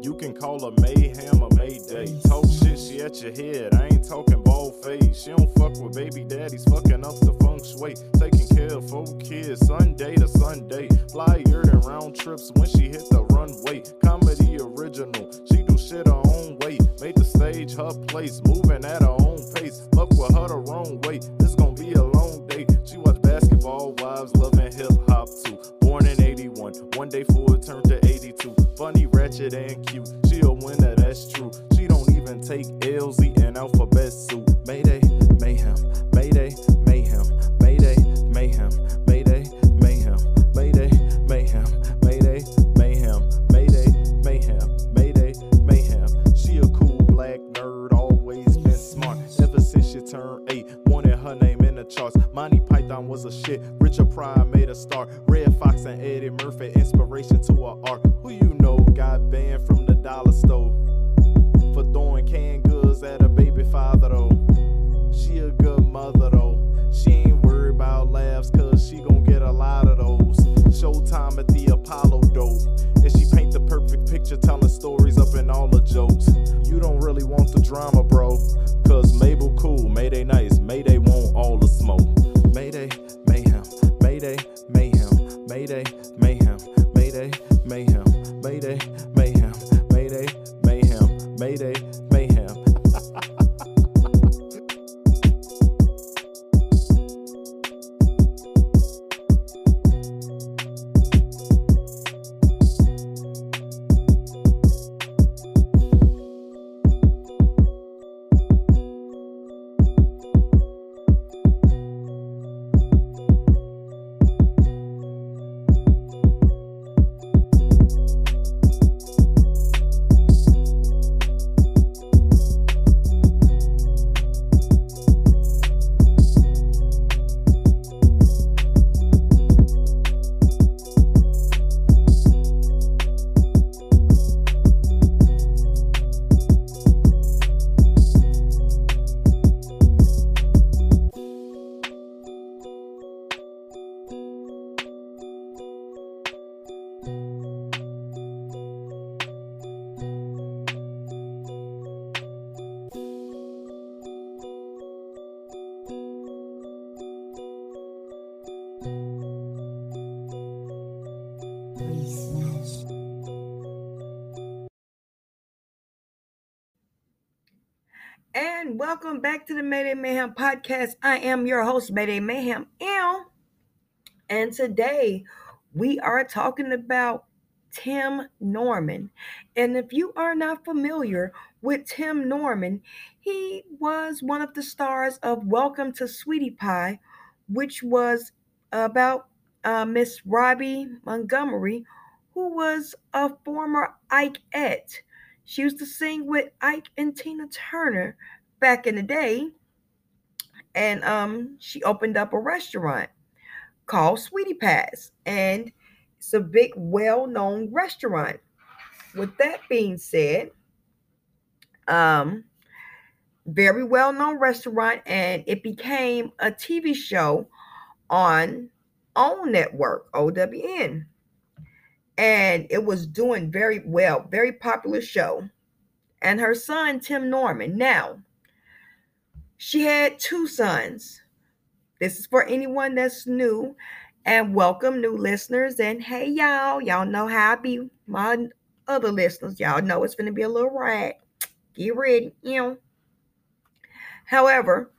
You can call her mayhem or mayday. Talk shit, she at your head. I ain't talking bald face. She don't fuck with baby daddies, fucking up the feng shui. Taking care of four kids, Sunday to Sunday. Flyer than round trips when she hit the runway. Comedy original, she do shit her own way. Made the stage her place, moving at her own pace. Fuck with her the wrong way. Basketball wives, loving hip hop too. Born in 81, one day full turned to 82. Funny, ratchet, and cute. She a winner, that's true. She don't even take L's, eating alphabet soup. Mayday, mayhem, mayday, mayhem, mayday, mayhem, mayday, was a shit. Richard Pryor made a start. Redd Foxx and Eddie Murphy, inspiration to her art. Who you know got banned from the dollar store for throwing canned goods at a baby father though. She a good mother though. She ain't worried about laughs cause she gon' get a lot of those. Showtime at the Apollo though. And she paint the perfect picture telling stories up in all the jokes. You don't really want the drama, welcome back to the Mayday Mayhem podcast. I am your host, Mayday Mayhem L. And today we are talking about Tim Norman. And if you are not familiar with Tim Norman, he was one of the stars of Welcome to Sweetie Pie, which was about uh, Miss Robbie Montgomery, who was a former Ikette. She used to sing with Ike and Tina Turner back in the day. And um, she opened up a restaurant called Sweetie Pies. And it's a big, well known restaurant. With that being said, um, very well known restaurant, and it became a TV show on OWN Network, OWN and it was doing very well, very popular show. And her son, Tim Norman. Now, she had two sons. This is for anyone that's new, and welcome new listeners. And hey, y'all, y'all know how I be. My other listeners, y'all know it's going to be a little rag. Get ready, you know. However,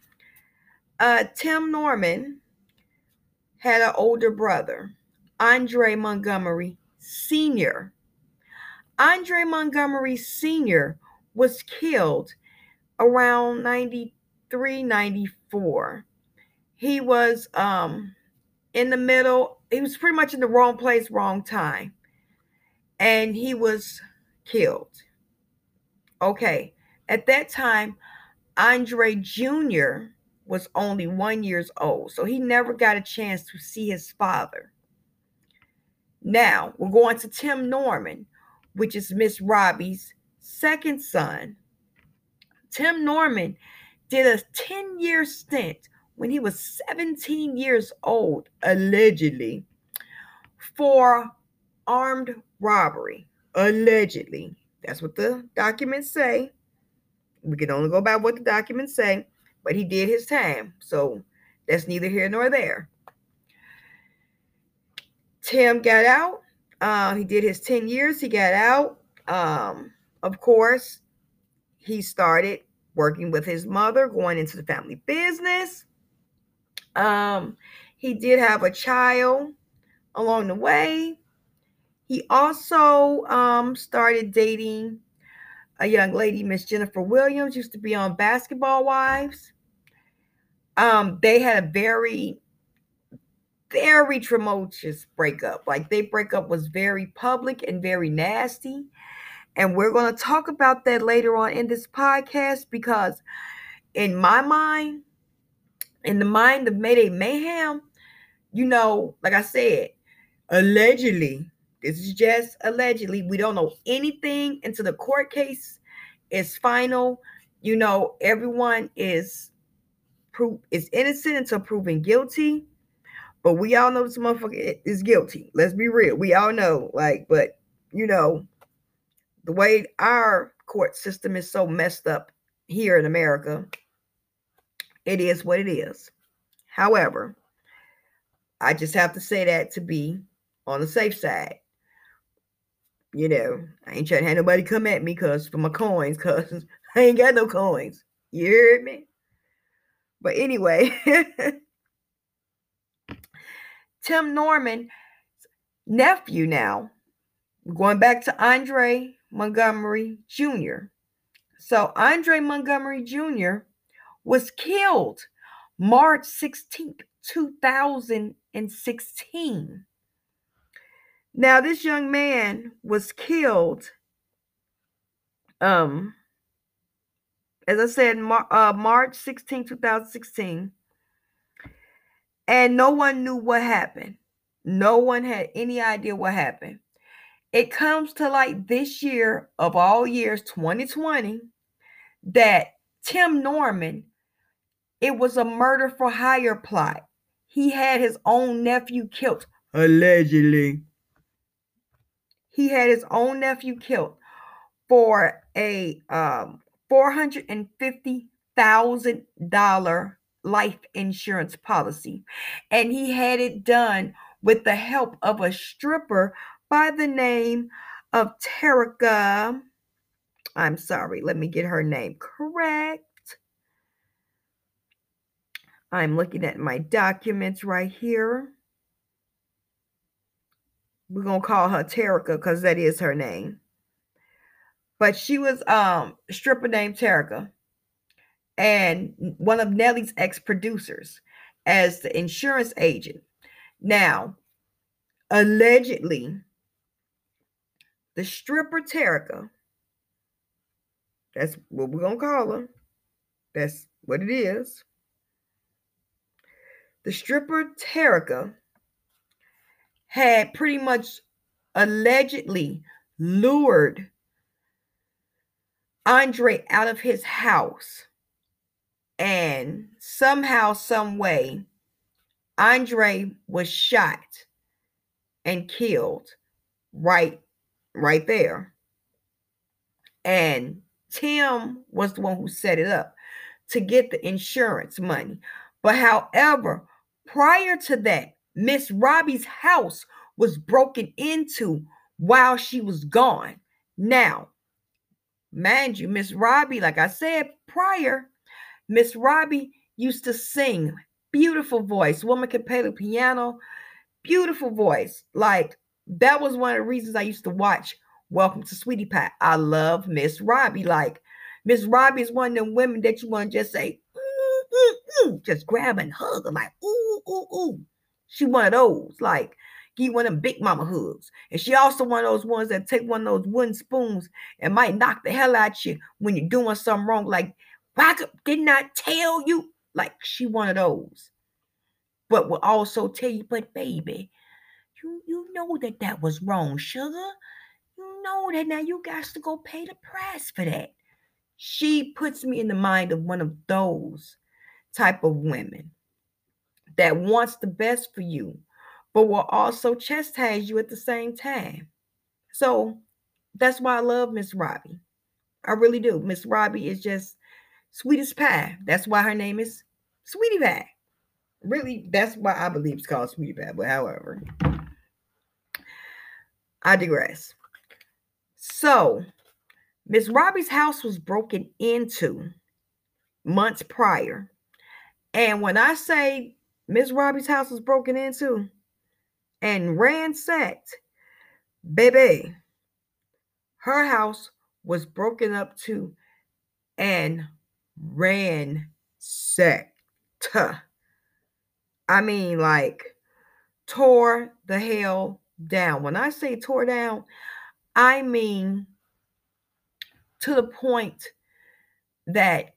uh, Tim Norman had an older brother, Andre Montgomery Sr. Andre Montgomery Sr. was killed around 93, 94. He was um, in the middle, he was pretty much in the wrong place, wrong time. And he was killed. Okay. At that time, Andre Jr. was only one years old. So he never got a chance to see his father. Now we're going to Tim Norman, which is Miss Robbie's second son. Tim Norman did a 10 year stint when he was 17 years old, allegedly, for armed robbery. Allegedly. That's what the documents say. We can only go by what the documents say, but he did his time. So that's neither here nor there. Tim got out. Uh, he did his 10 years. He got out. Um, of course, he started working with his mother, going into the family business. Um, he did have a child along the way. He also um, started dating a young lady, Miss Jennifer Williams, used to be on Basketball Wives. Um, they had a very, very tumultuous breakup. Like their breakup was very public and very nasty. And we're going to talk about that later on in this podcast because, in my mind, in the mind of Mayday Mayhem, you know, like I said, allegedly, this is just allegedly, we don't know anything until the court case is final. You know, everyone is proof is innocent until proven guilty. But we all know this motherfucker is guilty. Let's be real. We all know, like, but you know, the way our court system is so messed up here in America, it is what it is. However, I just have to say that to be on the safe side. You know, I ain't trying to have nobody come at me because for my coins, because I ain't got no coins. You heard me? But anyway, Tim Norman nephew now, going back to Andre Montgomery Jr. So Andre Montgomery Jr. was killed March 16th, 2016. Now, this young man was killed, um, as I said, Mar- uh, March 16, 2016. And no one knew what happened. No one had any idea what happened. It comes to light this year of all years, 2020, that Tim Norman, it was a murder for hire plot. He had his own nephew killed, allegedly. He had his own nephew killed for a um, $450,000 life insurance policy. And he had it done with the help of a stripper by the name of Terica. I'm sorry, let me get her name correct. I'm looking at my documents right here. We're going to call her Terica because that is her name. But she was um stripper named Terica and one of Nelly's ex-producers as the insurance agent. Now, allegedly, the stripper Terica, that's what we're gonna call her. That's what it is. The stripper Terica had pretty much allegedly lured Andre out of his house and somehow some way Andre was shot and killed right right there. And Tim was the one who set it up to get the insurance money. But however, prior to that, Miss Robbie's house was broken into while she was gone. Now, mind you, Miss Robbie, like I said prior, Miss Robbie used to sing. Beautiful voice. Woman could play the piano. Beautiful voice. Like that was one of the reasons I used to watch Welcome to Sweetie Pie. I love Miss Robbie. Like Miss Robbie is one of them women that you want to just say, ooh, ooh, ooh, just grab and hug her like, ooh, ooh, ooh. She one of those. Like give one of them big mama hugs. And she also one of those ones that take one of those wooden spoons and might knock the hell out you when you're doing something wrong. Like why did not I tell you? Like she one of those. But will also tell you, but baby, you you know that that was wrong, sugar. You know that now you got to go pay the price for that. She puts me in the mind of one of those type of women that wants the best for you, but will also chastise you at the same time. So That's why I love Miss Robbie. I really do. Miss Robbie is just sweet as pie. That's why her name is Sweetie Pie. Really, that's why I believe it's called Sweetie Pie. But however, I digress. So, Miss Robbie's house was broken into months prior. And when I say Miss Robbie's house was broken into and ransacked, baby, her house was broken up to and ransacked. I mean, like, tore the hell down. When I say tore down, I mean to the point that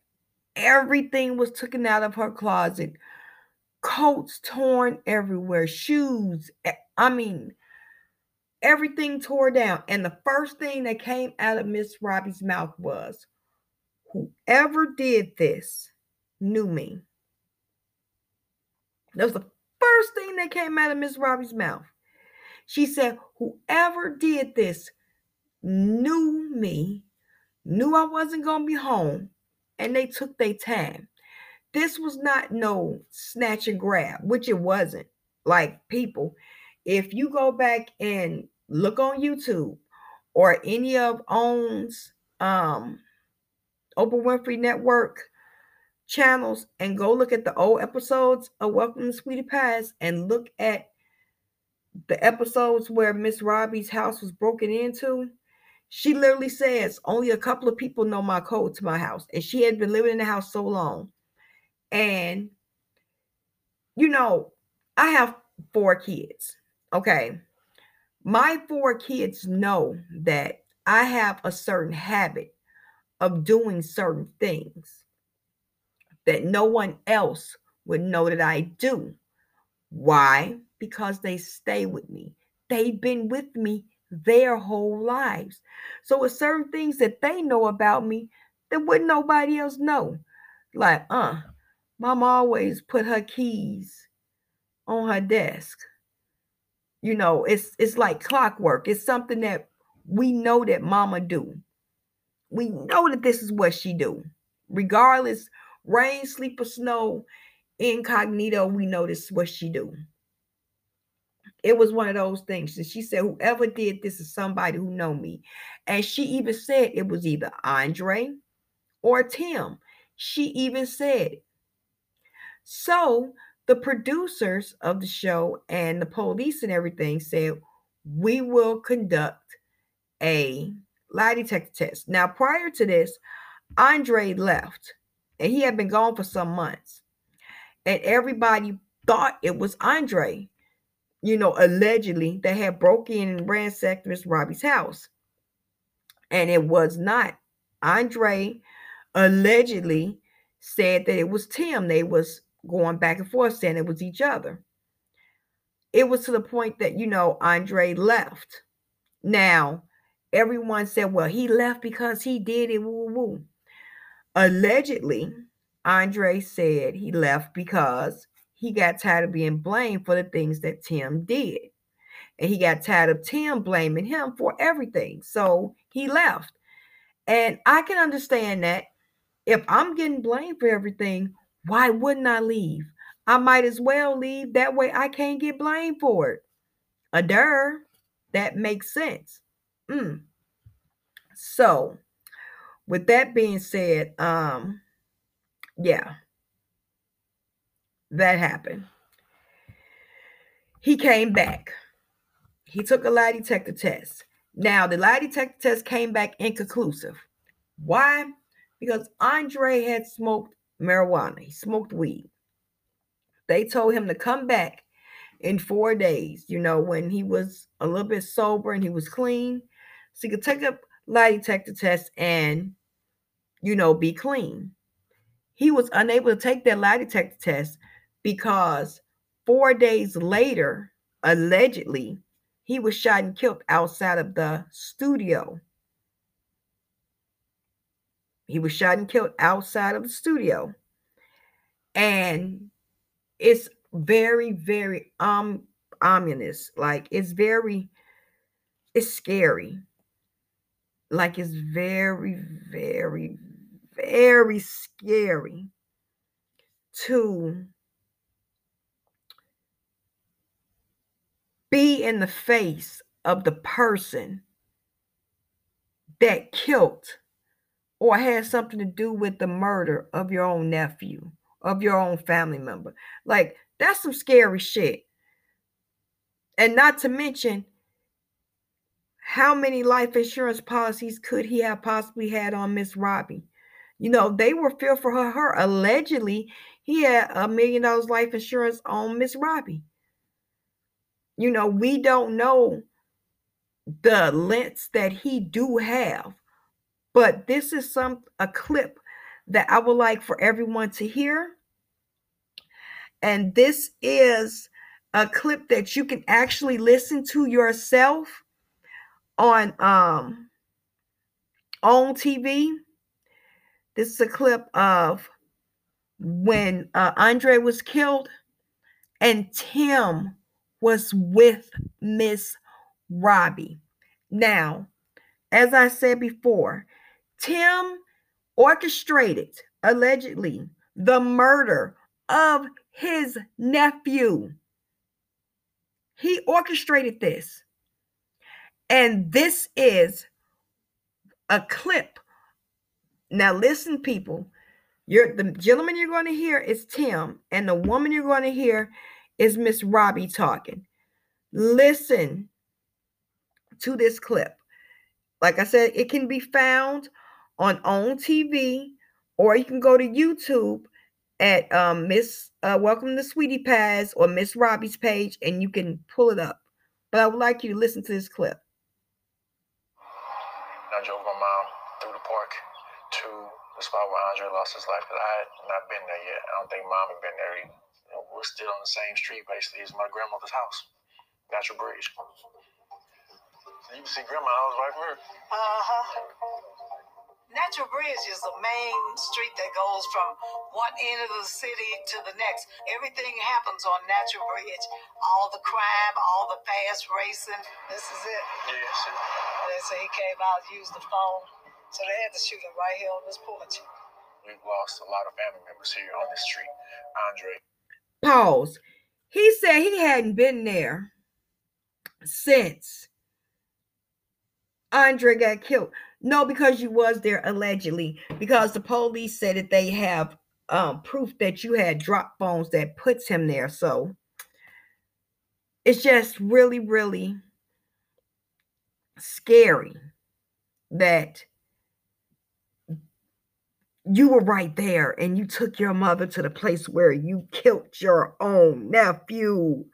everything was taken out of her closet coats torn everywhere, shoes. I mean, everything tore down. And the first thing that came out of Miss Robbie's mouth was, Whoever did this knew me. That was the first thing that came out of Miss Robbie's mouth. She said, Whoever did this knew me, knew I wasn't going to be home, and they took their time. This was not no snatch and grab, which it wasn't. Like people, if you go back and look on YouTube or any of OWN's um Oprah Winfrey Network channels and go look at the old episodes of Welcome to Sweetie Pies and look at the episodes where Miss Robbie's house was broken into, she literally says only a couple of people know my code to my house. And she had been living in the house so long. And, you know, I have four kids. Okay. My four kids know that I have a certain habit of doing certain things that no one else would know that I do. Why? Because they stay with me. They've been with me their whole lives. So with certain things that they know about me that wouldn't nobody else know. Like, uh, mom always put her keys on her desk. You know, it's it's like clockwork. It's something that we know that mama do. We know that this is what she do. Regardless, rain, sleep, or snow, incognito, we know this is what she do. It was one of those things. And she said, whoever did this is somebody who know me. And she even said it was either Andre or Tim. She even said. So the producers of the show and the police and everything said, we will conduct a lie detector test. Now, prior to this, Andre left and he had been gone for some months. And everybody thought it was Andre you know, allegedly they had broke in and ransacked Miss Robbie's house. And it was not. Andre allegedly said that it was Tim. They was going back and forth saying it was each other. It was to the point that, you know, Andre left. Now, everyone said, well, he left because he did it. Woo woo. Allegedly, Andre said he left because he got tired of being blamed for the things that Tim did. And he got tired of Tim blaming him for everything. So he left. And I can understand that. If I'm getting blamed for everything, why wouldn't I leave? I might as well leave. That way I can't get blamed for it. A der, that makes sense. Mm. So, with that being said, um, yeah, that happened. He came back. He took a lie detector test. Now, the lie detector test came back inconclusive. Why? Because Andre had smoked marijuana, he smoked weed. They told him to come back in four days, you know, when he was a little bit sober and he was clean. So he could take a lie detector test and, you know, be clean. He was unable to take that lie detector test because four days later, allegedly, he was shot and killed outside of the studio. He was shot and killed outside of the studio. And it's very, very um ominous. Like it's very, it's scary. like it's very, very, very scary to be in the face of the person that killed or had something to do with the murder of your own nephew, of your own family member. Like, that's some scary shit. And not to mention, how many life insurance policies could he have possibly had on Miss Robbie? You know, they were fearful for her. Allegedly, he had a million dollars life insurance on Miss Robbie. You know, we don't know the lengths that he do have, but this is some a clip that I would like for everyone to hear. And this is a clip that you can actually listen to yourself on um on TV. This is a clip of when uh, Andre was killed and Tim was with Miss Robbie. Now, as I said before, Tim orchestrated allegedly the murder of his nephew. He orchestrated this. And this is a clip. Now, listen, people. You're the gentleman you're going to hear is Tim, and the woman you're going to hear is Miss Robbie talking. Listen to this clip. Like I said, it can be found on OWN TV, or you can go to YouTube at um, Miss uh, Welcome to Sweetie Pies or Miss Robbie's page, and you can pull it up. But I would like you to listen to this clip. I drove my mom through the park to the spot where Andre lost his life. Cause I had not been there yet. I don't think mom had been there. Either. We're still on the same street basically as my grandmother's house, Natural Bridge. You can see grandma's house right from here. Uh huh. Natural Bridge is the main street that goes from one end of the city to the next. Everything happens on Natural Bridge. All the crime, all the fast racing. This is it. Yes. They say he came out, used the phone. So they had to shoot him right here on this porch. We've lost a lot of family members here on this street. Andre. Pause. He said he hadn't been there since Andre got killed. No, because you was there allegedly. Because the police said that they have um, proof that you had drop phones that puts him there. So it's just really, really scary that you were right there and you took your mother to the place where you killed your own nephew.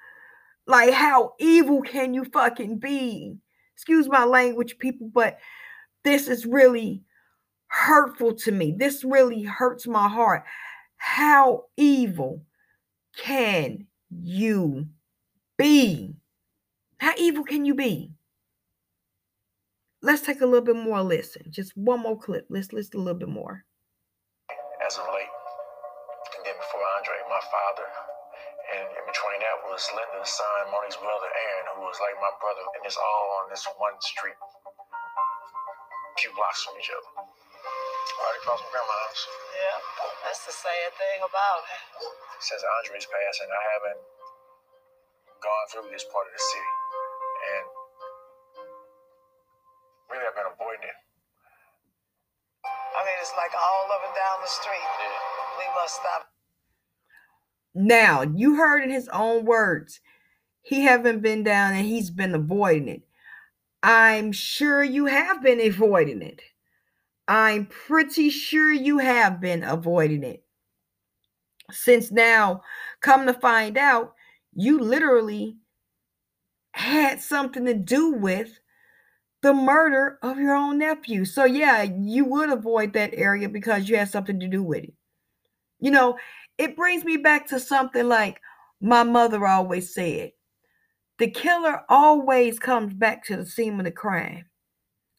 Like, how evil can you fucking be? Excuse my language, people, but this is really hurtful to me. This really hurts my heart. How evil can you be? How evil can you be? Let's take a little bit more listen. Just one more clip. Let's listen a little bit more. Father. And in between that was Linda's son, Monique's brother, Aaron, who was like my brother. And it's all on this one street. A few blocks from each other. Right across from grandma's house. Yeah, that's the sad thing about it. Since Andre's passing, I haven't gone through this part of the city. And really I've been avoiding it. I mean, it's like all up and down the street. We must stop. Now, you heard in his own words, he haven't been down and he's been avoiding it. I'm sure you have been avoiding it. I'm pretty sure you have been avoiding it. Since now, come to find out, you literally had something to do with the murder of your own nephew. So, yeah, you would avoid that area because you had something to do with it. You know, it brings me back to something like my mother always said the killer always comes back to the scene of the crime.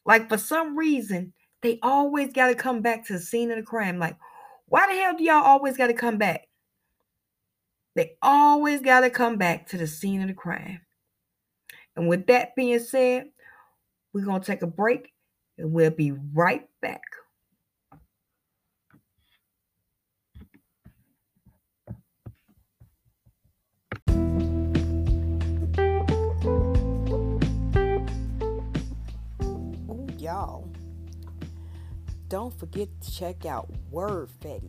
Like, for some reason, they always got to come back to the scene of the crime. Like, why the hell do y'all always got to come back? They always got to come back to the scene of the crime. And with that being said, we're going to take a break And we'll be right back. Don't forget to check out Word Fetty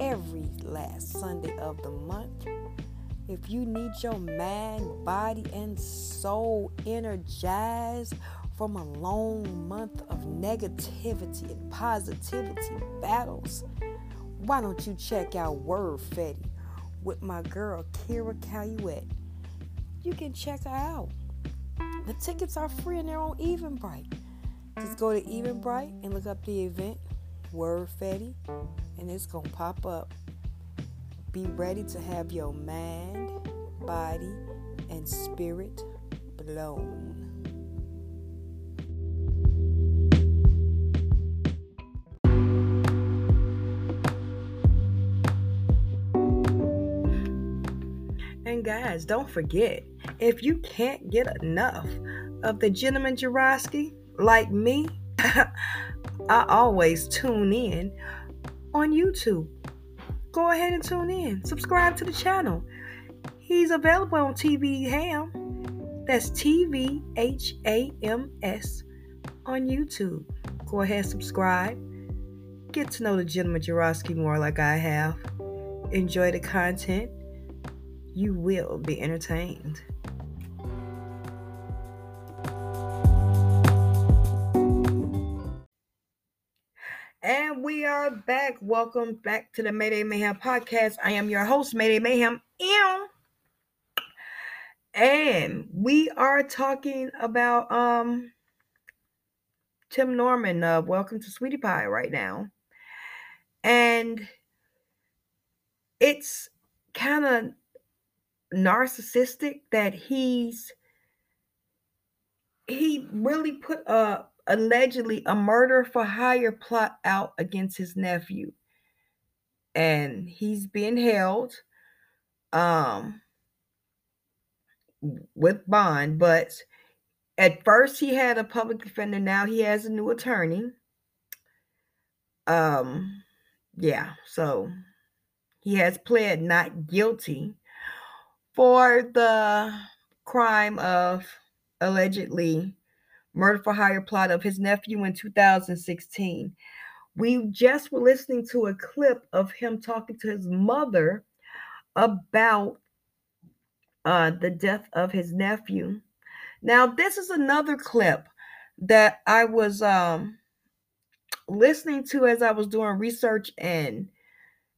every last Sunday of the month. If you need your mind, body, and soul energized from a long month of negativity and positivity battles, why don't you check out Word Fetty with my girl Kira Caluette? You can check her out. The tickets are free and they're on Eventbrite. Just go to Eventbrite and look up the event, Word Fetty, and it's gonna pop up. Be ready to have your mind, body, and spirit blown. And guys, don't forget if you can't get enough of the gentleman Jarosky, like me, I always tune in on YouTube. Go ahead and tune in. Subscribe to the channel. He's available on TV Ham. That's T V H A M S on YouTube. Go ahead, subscribe. Get to know the gentleman Jarosky more like I have. Enjoy the content. You will be entertained. And we are back. Welcome back to the Mayday Mayhem podcast. I am your host, Mayday Mayhem. And we are talking about um Tim Norman of Welcome to Sweetie Pie right now. And it's kind of narcissistic that he's he really put a allegedly a murder for hire plot out against his nephew. And he's being held um with bond but at first he had a public defender now he has a new attorney. Um yeah so he has pled not guilty for the crime of allegedly murder for hire plot of his nephew in 2016. We just were listening to a clip of him talking to his mother about uh, the death of his nephew. Now, this is another clip that I was um, listening to as I was doing research and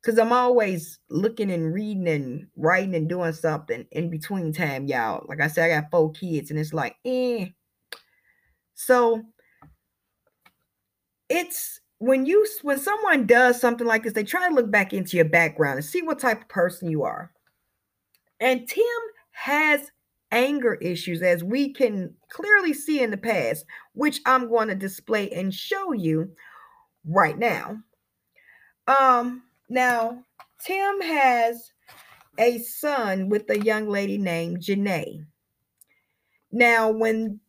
because I'm always looking and reading and writing and doing something in between time, y'all. Like I said, I got four kids, and it's like, eh, so it's when you when someone does something like this, they try to look back into your background and see what type of person you are. And Tim has anger issues, as we can clearly see in the past, which I'm going to display and show you right now. Um, now Tim has a son with a young lady named Janae. Now, when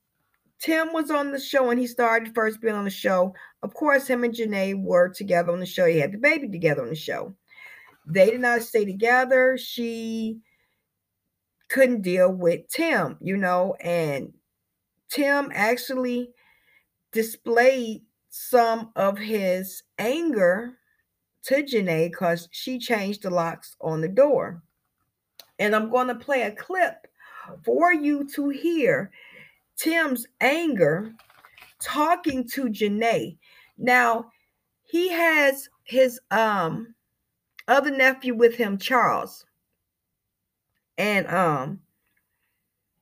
Tim was on the show and he started first being on the show. Of course, him and Janae were together on the show. He had the baby together on the show. They did not stay together. She couldn't deal with Tim, you know, and Tim actually displayed some of his anger to Janae because she changed the locks on the door. And I'm going to play a clip for you to hear Tim's anger talking to Janae. Now, he has his um other nephew with him, Charles. And um,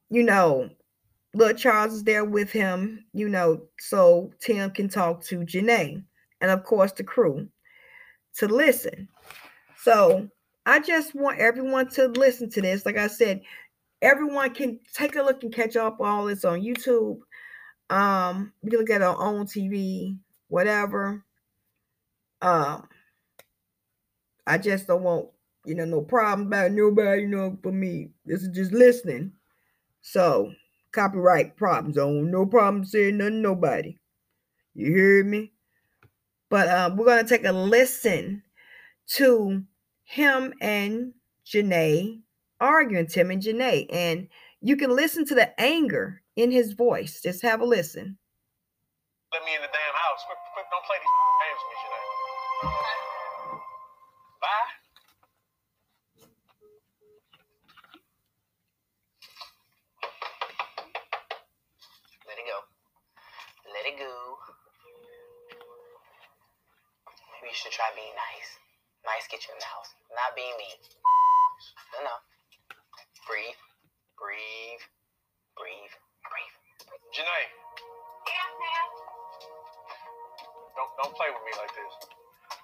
you know, little Charles is there with him, you know, so Tim can talk to Janae and of course the crew to listen. So I just want everyone to listen to this. Like I said, everyone can take a look and catch up all this on YouTube. Um, we can look at our own TV, whatever. Um, I just don't want, you know, no problem about nobody, you know, for me. This is just listening. So copyright problems on no problem saying nothing nobody. You hear me? But uh, we're gonna take a listen to him and Janae arguing, Tim and Janae, and you can listen to the anger in his voice. Just have a listen. Let me in the damn house. Quick, quick, don't play these games with me, Janae. Bye. Let it go. Let it go. Maybe you should try being nice. Nice get you in the house. Not being mean. No, no. Breathe. Breathe. Breathe. Breathe. Janae, don't don't play with me like this.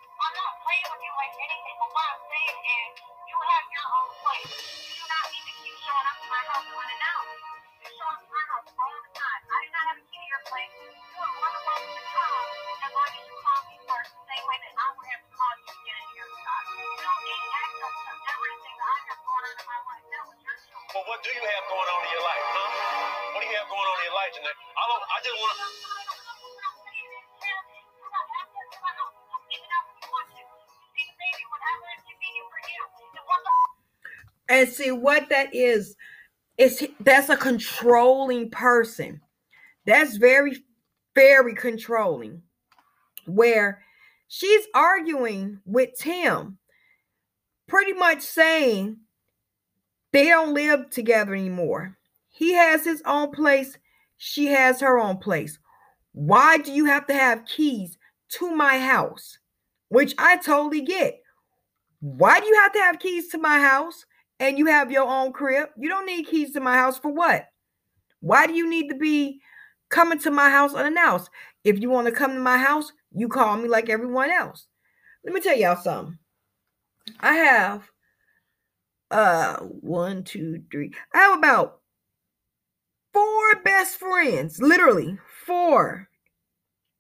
I'm not playing with you like anything, but what I'm saying is you have your own place. You do not need to keep showing up to my house unannounced. Do you have going on in your life, huh? What do you have going on in your life, Janae? I don't. I just want to. And see what that is. Is that's a controlling person. That's very, very controlling. Where she's arguing with Tim, pretty much saying they don't live together anymore. He has his own place, she has her own place. Why do you have to have keys to my house? Which I totally get. Why do you have to have keys to my house and you have your own crib? You don't need keys to my house for what? Why do you need to be coming to my house unannounced? If you want to come to my house, you call me like everyone else. Let me tell y'all something. I have uh one, two, three. I have about four best friends, literally four,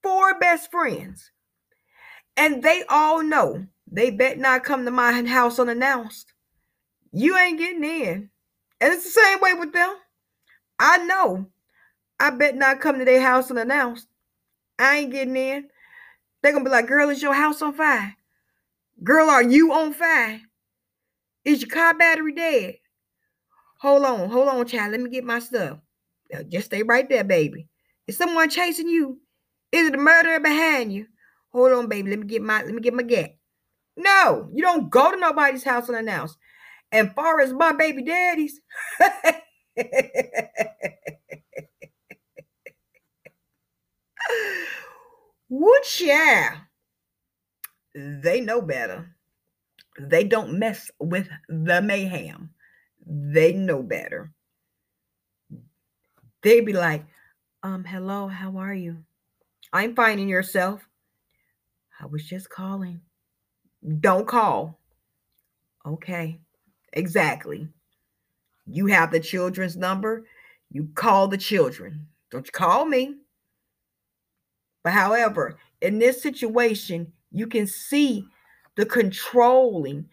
four best friends. And they all know they bet not come to my house unannounced. You ain't getting in. And it's the same way with them. I know. I bet not come to their house unannounced. I ain't getting in. They're gonna be like, girl, is your house on fire? Girl, are you on fire? Is your car battery dead? Hold on, hold on, child. Let me get my stuff. Now, just stay right there, baby. Is someone chasing you? Is it a murderer behind you? Hold on, baby. Let me get my let me get my gat. No, you don't go to nobody's house unannounced. And far as my baby daddies, Wooch yeah. They know better. They don't mess with the mayhem. They know better. They be like, um, hello, how are you? I'm finding yourself. I was just calling. Don't call. Okay, exactly. You have the children's number. You call the children. Don't you call me. But however, in this situation, you can see the controlling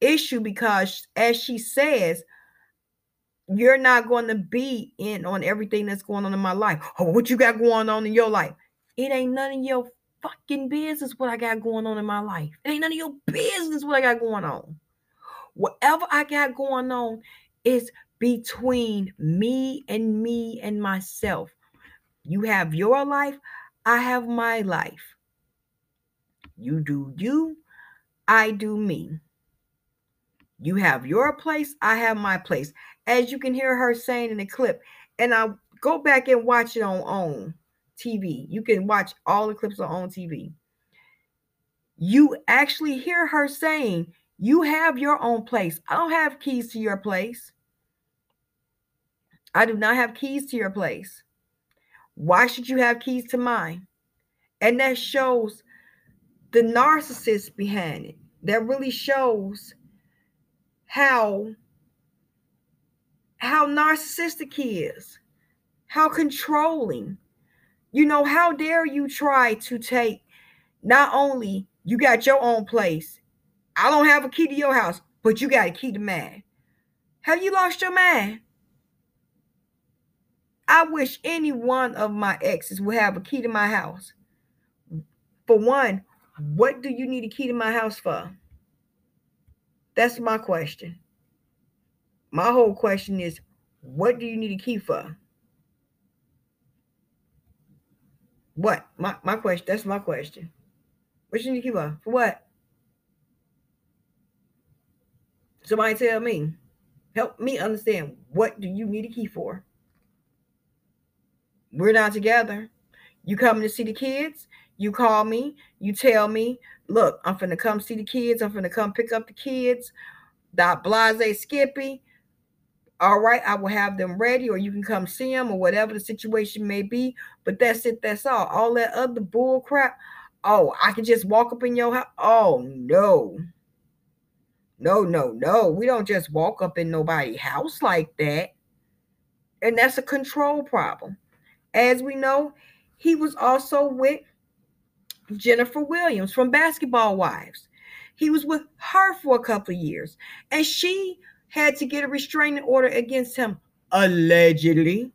issue because, as she says, you're not going to be in on everything that's going on in my life. Oh, what you got going on in your life? It ain't none of your fucking business what I got going on in my life. It ain't none of your business what I got going on. Whatever I got going on is between me and me and myself. You have your life, I have my life. You do you, I do me. You have your place, I have my place. As you can hear her saying in the clip, and I'll go back and watch it on OWN TV. You can watch all the clips on OWN TV. You actually hear her saying, You have your own place. I don't have keys to your place. I do not have keys to your place. Why should you have keys to mine? And that shows the narcissist behind it. That really shows how how narcissistic he is, how controlling. You know, how dare you try to take not only you got your own place, I don't have a key to your house, but you got a key to mine. Have you lost your mind? I wish any one of my exes would have a key to my house. For one, what do you need a key to my house for? That's my question. My whole question is, what do you need a key for? What? My my question. That's my question. What you need a key for? For what? Somebody tell me. Help me understand. What do you need a key for? We're not together. You coming to see the kids? You call me. You tell me, look, I'm finna come see the kids. I'm finna come pick up the kids. Dot blase Skippy. All right, I will have them ready, or you can come see them, or whatever the situation may be. But that's it. That's all. All that other bull crap. Oh, I can just walk up in your house. Oh no. No, no, no. We don't just walk up in nobody's house like that. And that's a control problem. As we know, he was also with Jennifer Williams from Basketball Wives. He was with her for a couple of years, and she had to get a restraining order against him, allegedly.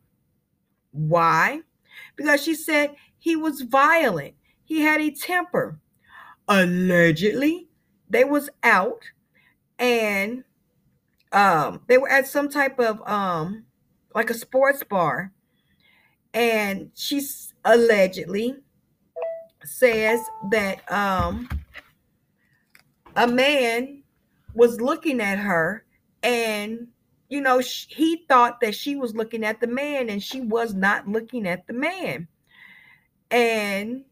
Why? Because she said he was violent. He had a temper. Allegedly, they was out and um they were at some type of um like a sports bar and she's allegedly says that um a man was looking at her and you know sh- he thought that she was looking at the man and she was not looking at the man and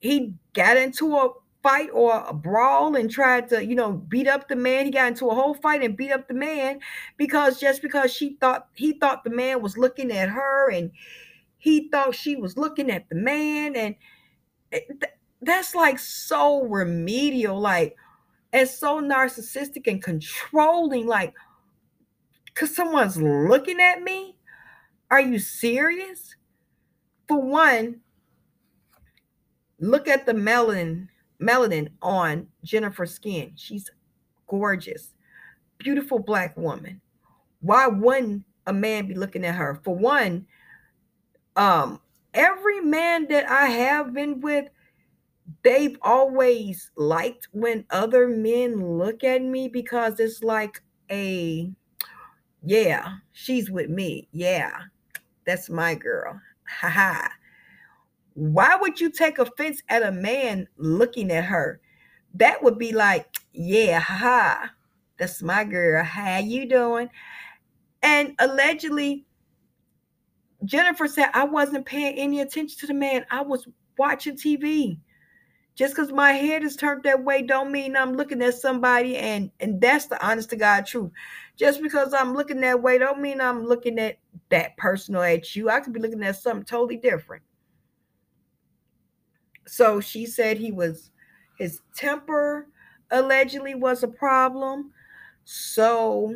he got into a fight or a brawl and tried to, you know, beat up the man. He got into a whole fight and beat up the man because just because she thought he thought the man was looking at her and he thought she was looking at the man and eh, that's like so remedial like and so narcissistic and controlling like cuz someone's looking at me are you serious for one look at the melanin melanin on Jennifer's skin. She's gorgeous, beautiful black woman. Why wouldn't a man be looking at her? For one, um, every man that I have been with, they've always liked when other men look at me because it's like a yeah, she's with me. Yeah, that's my girl. Ha ha. Why would you take offense at a man looking at her? That would be like, yeah, ha, ha. that's my girl. How you doing? And allegedly, Jennifer said, I wasn't paying any attention to the man. I was watching TV. Just because my head is turned that way don't mean I'm looking at somebody and and that's the honest to God truth. Just because I'm looking that way don't mean I'm looking at that person or at you. I could be looking at something totally different. So she said he was his temper allegedly was a problem. So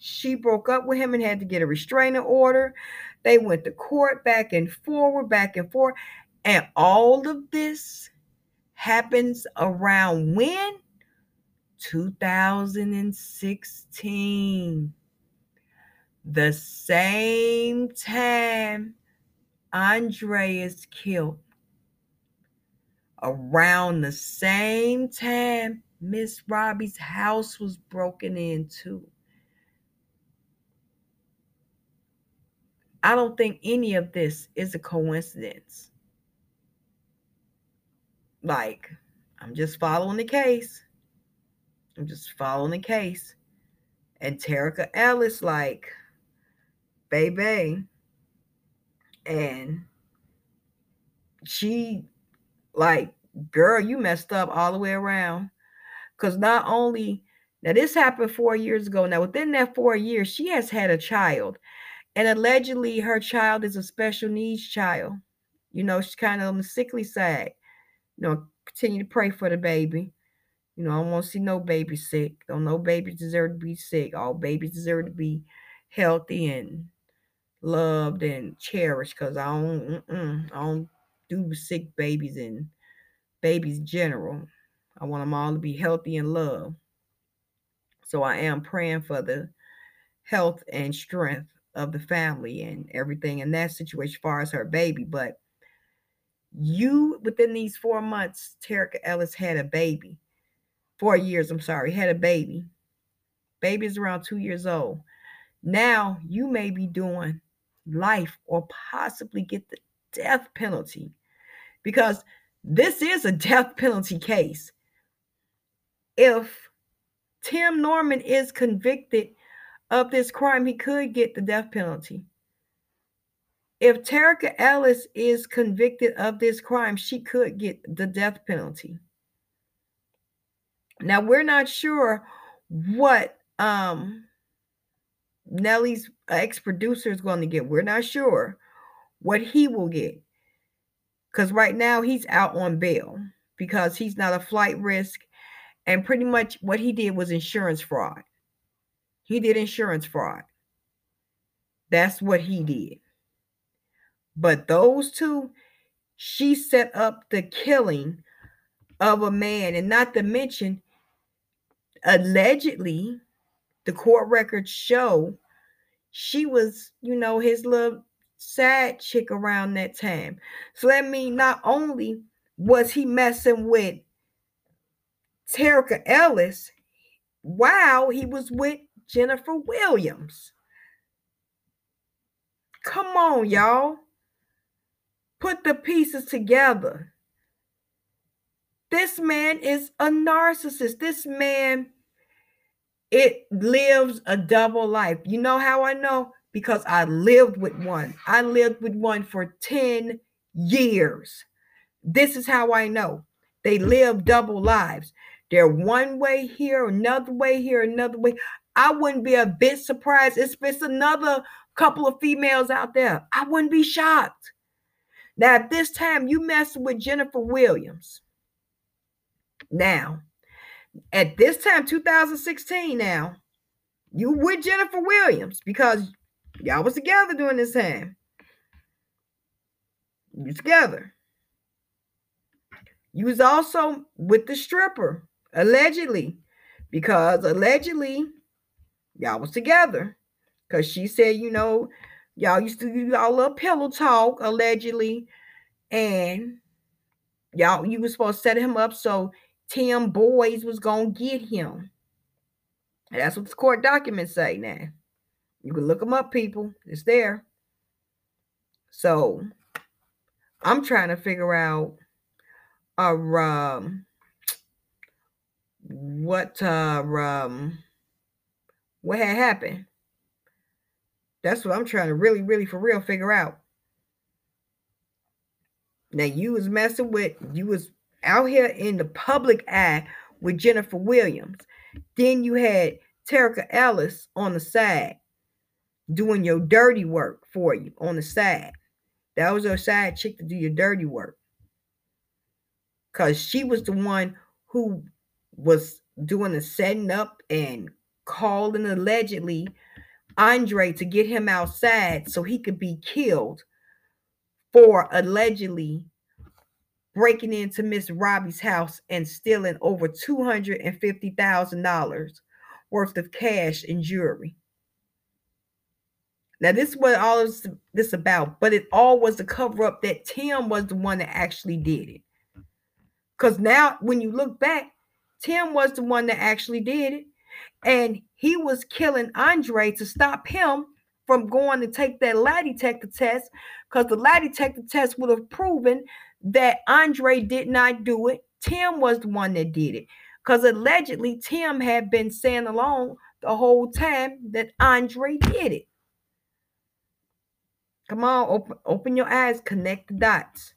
she broke up with him and had to get a restraining order. They went to court back and forward, back and forth. And all of this happens around when? 2016. The same time Andre is killed around the same time Miss Robbie's house was broken into. I don't think any of this is a coincidence. Like, I'm just following the case. I'm just following the case. And Terica Ellis, like, baby. And she like, girl, you messed up all the way around. Because not only, now this happened four years ago. Now, within that four years, she has had a child. And allegedly, her child is a special needs child. You know, she's kind of on the sickly side. You know, continue to pray for the baby. You know, I don't want to see no baby sick. Don't no babies deserve to be sick. All babies deserve to be healthy and loved and cherished. Cause I don't, I don't do sick babies and babies general. I want them all to be healthy and loved. So I am praying for the health and strength of the family and everything in that situation as far as her baby. But You within these four months, Terica Ellis had a baby. Four years, I'm sorry, had a baby. Baby is around two years old. Now you may be doing life or possibly get the death penalty because this is a death penalty case. If Tim Norman is convicted of this crime, he could get the death penalty. If Terica Ellis is convicted of this crime, she could get the death penalty. Now we're not sure what um Nelly's ex-producer is going to get. We're not sure what he will get. Because right now he's out on bail because he's not a flight risk. And pretty much what he did was insurance fraud. He did insurance fraud. That's what he did. But those two, she set up the killing of a man, and not to mention, allegedly, the court records show she was, you know, his little sad chick around that time. So that means not only was he messing with Terica Ellis, wow, he was with Jennifer Williams. Come on, y'all. Put the pieces together. This man is a narcissist. This man it lives a double life. You know how I know? Because I lived with one. I lived with one for 10 years. This is how I know. They live double lives. They're one way here, another way here, another way. I wouldn't be a bit surprised if it's another couple of females out there. I wouldn't be shocked. Now, at this time, you messing with Jennifer Williams. Now, at this time, 2016 now, you with Jennifer Williams because y'all was together during this time. You together. You was also with the stripper, allegedly, because allegedly y'all was together. Because she said, you know, y'all used to do y'all little pillow talk, allegedly, and y'all you was supposed to set him up so Tim Boys was gonna get him. That's what the court documents say now. You can look them up, people. It's there. So I'm trying to figure out uh, um what uh um what had happened. That's what I'm trying to really, really for real figure out. Now you was messing with you was out here in the public eye with Jennifer Williams. Then you had Terica Ellis on the side doing your dirty work for you on the side. That was your side chick to do your dirty work. Because she was the one who was doing the setting up and calling allegedly Andre to get him outside so he could be killed for allegedly breaking into Miss Robbie's house and stealing over $250,000 worth of cash and jewelry. Now, this is what all of this about, but it all was to cover up that Tim was the one that actually did it. Because now, when you look back, Tim was the one that actually did it. And he was killing Andre to stop him from going to take that lie detector test because the lie detector test would have proven that Andre did not do it. Tim was the one that did it. Because allegedly, Tim had been saying along the whole time that Andre did it. Come on, open, open your eyes, connect the dots.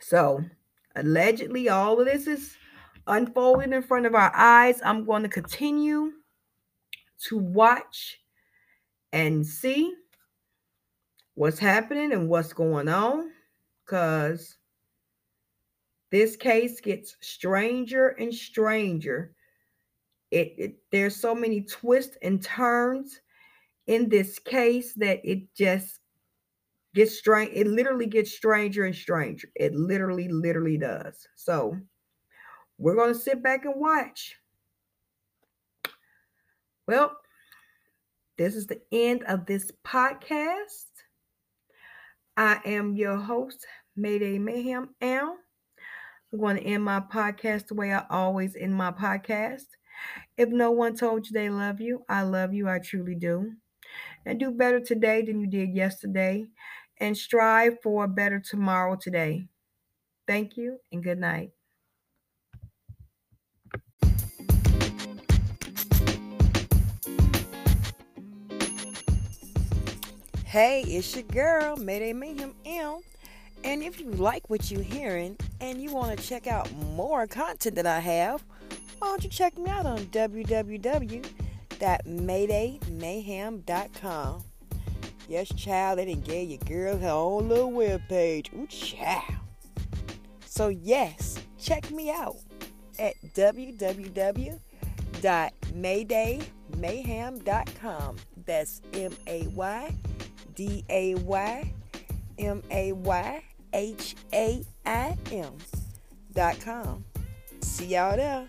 So, allegedly, all of this is unfolding in front of our eyes. I'm going to continue to watch and see what's happening and what's going on because this case gets stranger and stranger. It, it there's so many twists and turns in this case that it just gets strange. It literally gets stranger and stranger. It literally, literally does. So we're going to sit back and watch. Well, this is the end of this podcast. I am your host, Mayday Mayhem Al. I'm going to end my podcast the way I always end my podcast. If no one told you they love you, I love you. I truly do. And do better today than you did yesterday. And strive for a better tomorrow today. Thank you and good night. Hey, it's your girl, Mayday Mayhem M. And if you like what you're hearing and you want to check out more content that I have, why don't you check me out on www.maydaymayhem.com. Yes, child, they didn't give your girl her own little webpage. Ooh, child. So, yes, check me out at www.maydaymayhem.com. That's M A Y D A Y M A Y H A I M dot com. See y'all there.